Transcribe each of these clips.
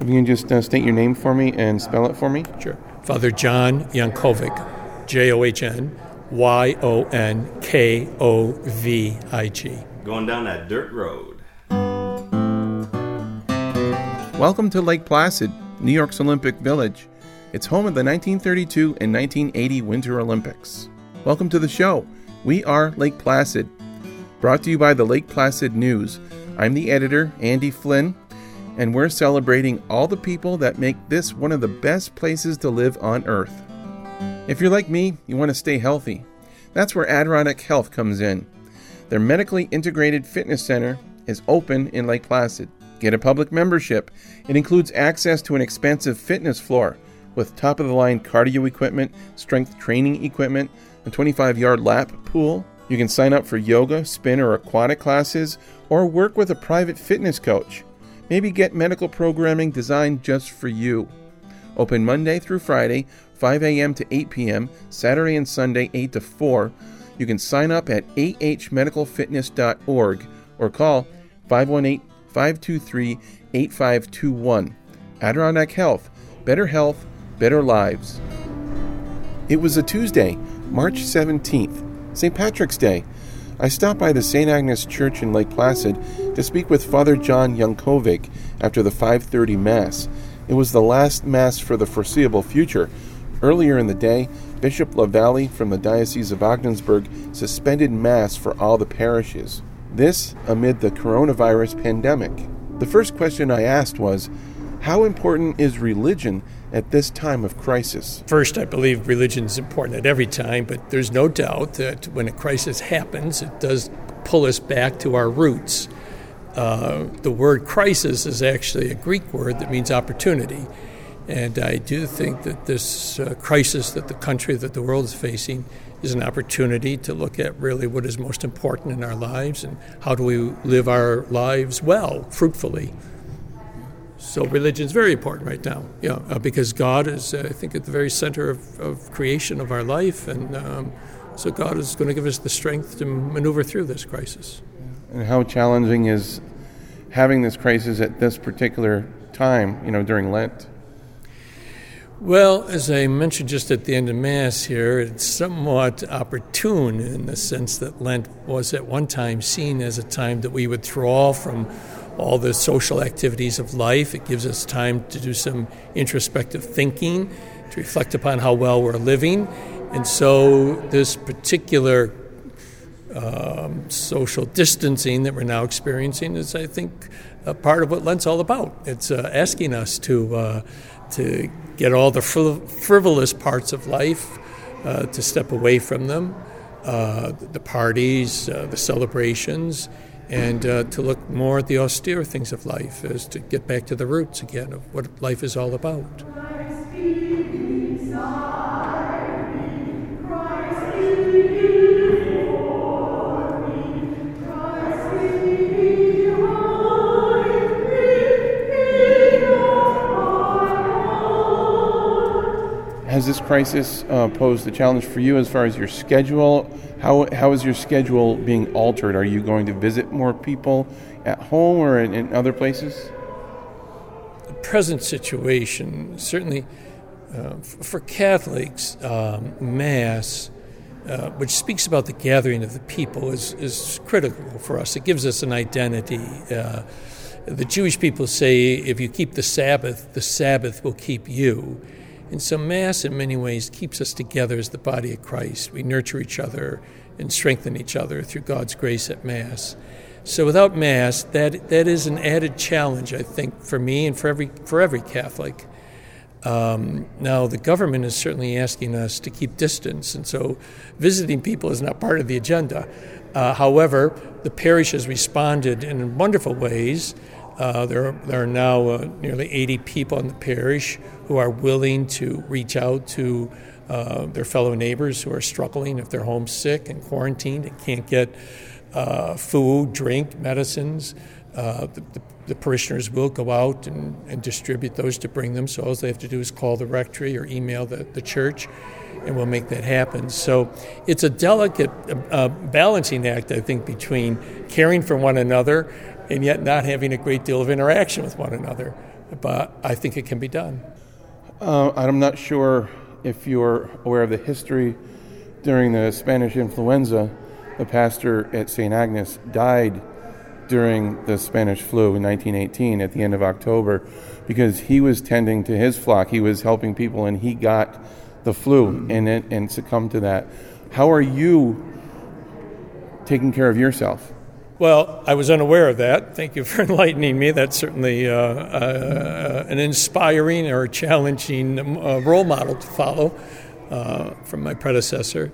If you can just uh, state your name for me and spell it for me. Sure. Father John Yonkovig, J O H N Y O N K O V I G. Going down that dirt road. Welcome to Lake Placid, New York's Olympic Village. It's home of the 1932 and 1980 Winter Olympics. Welcome to the show. We are Lake Placid. Brought to you by the Lake Placid News. I'm the editor, Andy Flynn, and we're celebrating all the people that make this one of the best places to live on Earth. If you're like me, you want to stay healthy. That's where Adirondack Health comes in. Their medically integrated fitness center is open in Lake Placid. Get a public membership. It includes access to an expensive fitness floor with top of the line cardio equipment, strength training equipment, a 25 yard lap pool. You can sign up for yoga, spin, or aquatic classes, or work with a private fitness coach. Maybe get medical programming designed just for you. Open Monday through Friday, 5 a.m. to 8 p.m., Saturday and Sunday, 8 to 4. You can sign up at ahmedicalfitness.org or call 518 523 8521. Adirondack Health, better health, better lives. It was a Tuesday, March 17th, St. Patrick's Day. I stopped by the St. Agnes Church in Lake Placid to speak with Father John Yonkovig after the 5:30 mass. It was the last mass for the foreseeable future. Earlier in the day, Bishop LaValley from the Diocese of Ogdensburg suspended mass for all the parishes. This amid the coronavirus pandemic. The first question I asked was, how important is religion at this time of crisis? First, I believe religion is important at every time, but there's no doubt that when a crisis happens, it does pull us back to our roots. Uh, the word crisis is actually a Greek word that means opportunity. And I do think that this uh, crisis that the country, that the world is facing, is an opportunity to look at really what is most important in our lives and how do we live our lives well, fruitfully. So religion is very important right now, yeah, uh, because God is, uh, I think, at the very center of, of creation of our life, and um, so God is going to give us the strength to maneuver through this crisis. And how challenging is having this crisis at this particular time, you know, during Lent? Well, as I mentioned just at the end of Mass here, it's somewhat opportune in the sense that Lent was at one time seen as a time that we withdraw from all the social activities of life. It gives us time to do some introspective thinking, to reflect upon how well we're living. And so, this particular um, social distancing that we're now experiencing is, I think, a part of what Lent's all about. It's uh, asking us to uh, to get all the frivolous parts of life, uh, to step away from them, uh, the parties, uh, the celebrations, and uh, to look more at the austere things of life, as to get back to the roots again of what life is all about. Has this crisis uh, posed a challenge for you as far as your schedule? How, how is your schedule being altered? Are you going to visit more people at home or in, in other places? The present situation, certainly uh, for Catholics, um, Mass, uh, which speaks about the gathering of the people, is, is critical for us. It gives us an identity. Uh, the Jewish people say if you keep the Sabbath, the Sabbath will keep you. And so, Mass, in many ways, keeps us together as the body of Christ. We nurture each other and strengthen each other through God's grace at Mass. So, without Mass, that, that is an added challenge, I think, for me and for every, for every Catholic. Um, now, the government is certainly asking us to keep distance, and so visiting people is not part of the agenda. Uh, however, the parish has responded in wonderful ways. Uh, there, there are now uh, nearly 80 people in the parish who are willing to reach out to uh, their fellow neighbors who are struggling if they're homesick and quarantined and can't get uh, food, drink, medicines. Uh, the, the, the, parishioners will go out and, and, distribute those to bring them. So all they have to do is call the rectory or email the, the church, and we'll make that happen. So it's a delicate uh, balancing act, I think, between caring for one another and yet not having a great deal of interaction with one another. but I think it can be done. Uh, I'm not sure if you're aware of the history during the Spanish influenza. The pastor at St. Agnes died during the Spanish flu in 1918 at the end of October because he was tending to his flock. He was helping people and he got the flu and, and succumbed to that. How are you taking care of yourself? Well, I was unaware of that. Thank you for enlightening me. That's certainly uh, uh, an inspiring or challenging uh, role model to follow uh, from my predecessor.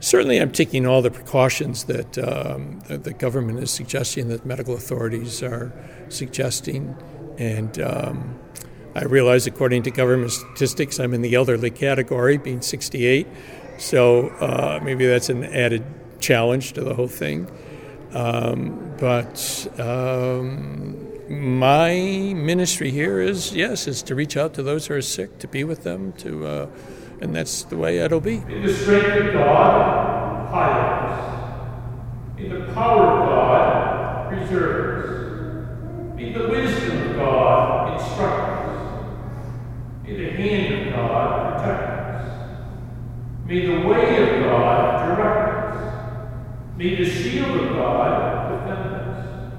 Certainly, I'm taking all the precautions that um, the government is suggesting, that medical authorities are suggesting. And um, I realize, according to government statistics, I'm in the elderly category, being 68. So uh, maybe that's an added challenge to the whole thing. Um, but um, my ministry here is yes, is to reach out to those who are sick, to be with them, to, uh, and that's the way it'll be. In the strength of God, pilot In the power of God, preserve In the wisdom of God, instruct. In the hand of God, protect. May the way of God direct. May the shield of God defend us.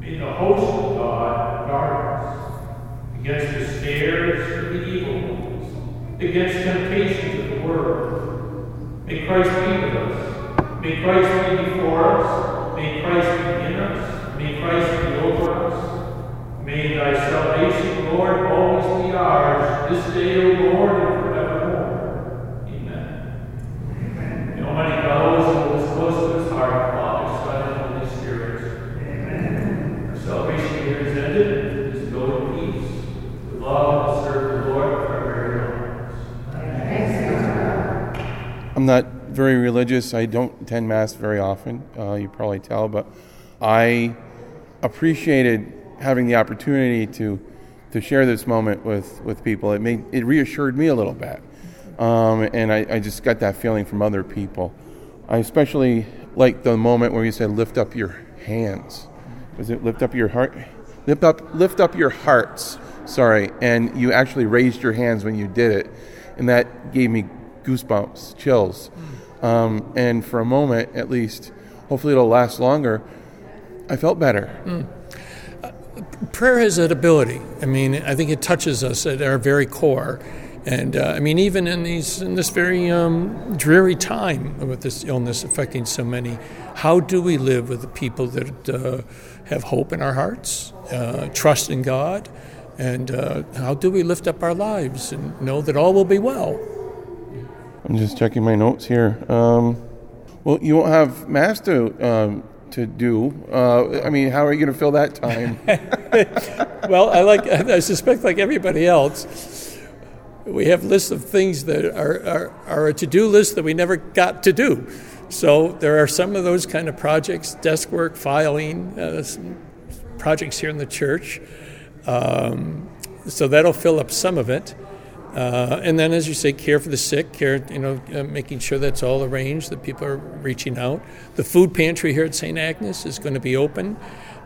May the host of God guard us against the snares of the evil ones, against temptations of the world. May Christ be with us. May Christ be before us. May Christ be in us. May Christ be over us. May thy salvation, Lord, always be ours, this day, O Lord, I'm not very religious. I don't attend Mass very often. Uh, you probably tell, but I appreciated having the opportunity to to share this moment with, with people. It made it reassured me a little bit, um, and I, I just got that feeling from other people. I especially like the moment where you said, "Lift up your hands." Was it lift up your heart? Lift up, lift up your hearts. Sorry, and you actually raised your hands when you did it, and that gave me goosebumps, chills. Um, and for a moment, at least, hopefully it'll last longer, I felt better. Mm. Uh, prayer has that ability. I mean, I think it touches us at our very core. And uh, I mean, even in these in this very um, dreary time with this illness affecting so many, how do we live with the people that uh, have hope in our hearts, uh, trust in God, and uh, how do we lift up our lives and know that all will be well? I'm just checking my notes here. Um, well, you won't have mass to um, to do. Uh, I mean, how are you going to fill that time? well, I like. I suspect, like everybody else, we have lists of things that are, are, are a to do list that we never got to do. So there are some of those kind of projects, desk work, filing, uh, projects here in the church. Um, so that'll fill up some of it. Uh, and then, as you say, care for the sick, care, you know, uh, making sure that's all arranged, that people are reaching out. The food pantry here at St. Agnes is going to be open,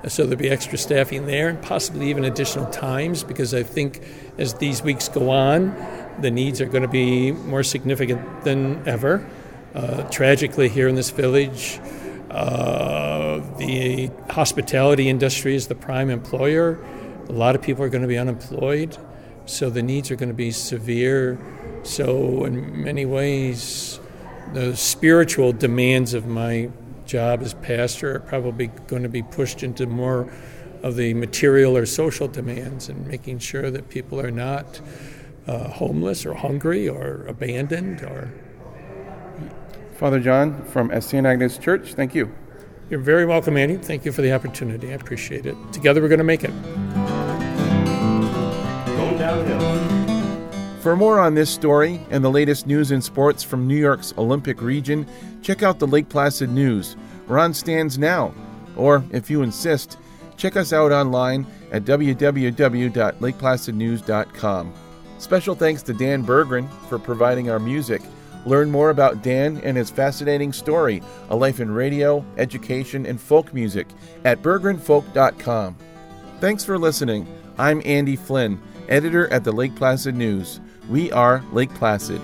uh, so there'll be extra staffing there and possibly even additional times because I think as these weeks go on, the needs are going to be more significant than ever. Uh, tragically, here in this village, uh, the hospitality industry is the prime employer. A lot of people are going to be unemployed. So the needs are going to be severe. So, in many ways, the spiritual demands of my job as pastor are probably going to be pushed into more of the material or social demands and making sure that people are not uh, homeless or hungry or abandoned or Father John from St. Agnes Church, thank you. You're very welcome, Andy. Thank you for the opportunity. I appreciate it. Together we're going to make it downhill. For more on this story and the latest news and sports from New York's Olympic region, check out the Lake Placid News. We're on stands now. Or, if you insist, check us out online at www.lakeplacidnews.com. Special thanks to Dan Berggren for providing our music. Learn more about Dan and his fascinating story, a life in radio, education, and folk music at berggrenfolk.com. Thanks for listening. I'm Andy Flynn, editor at the Lake Placid News. We are Lake Placid.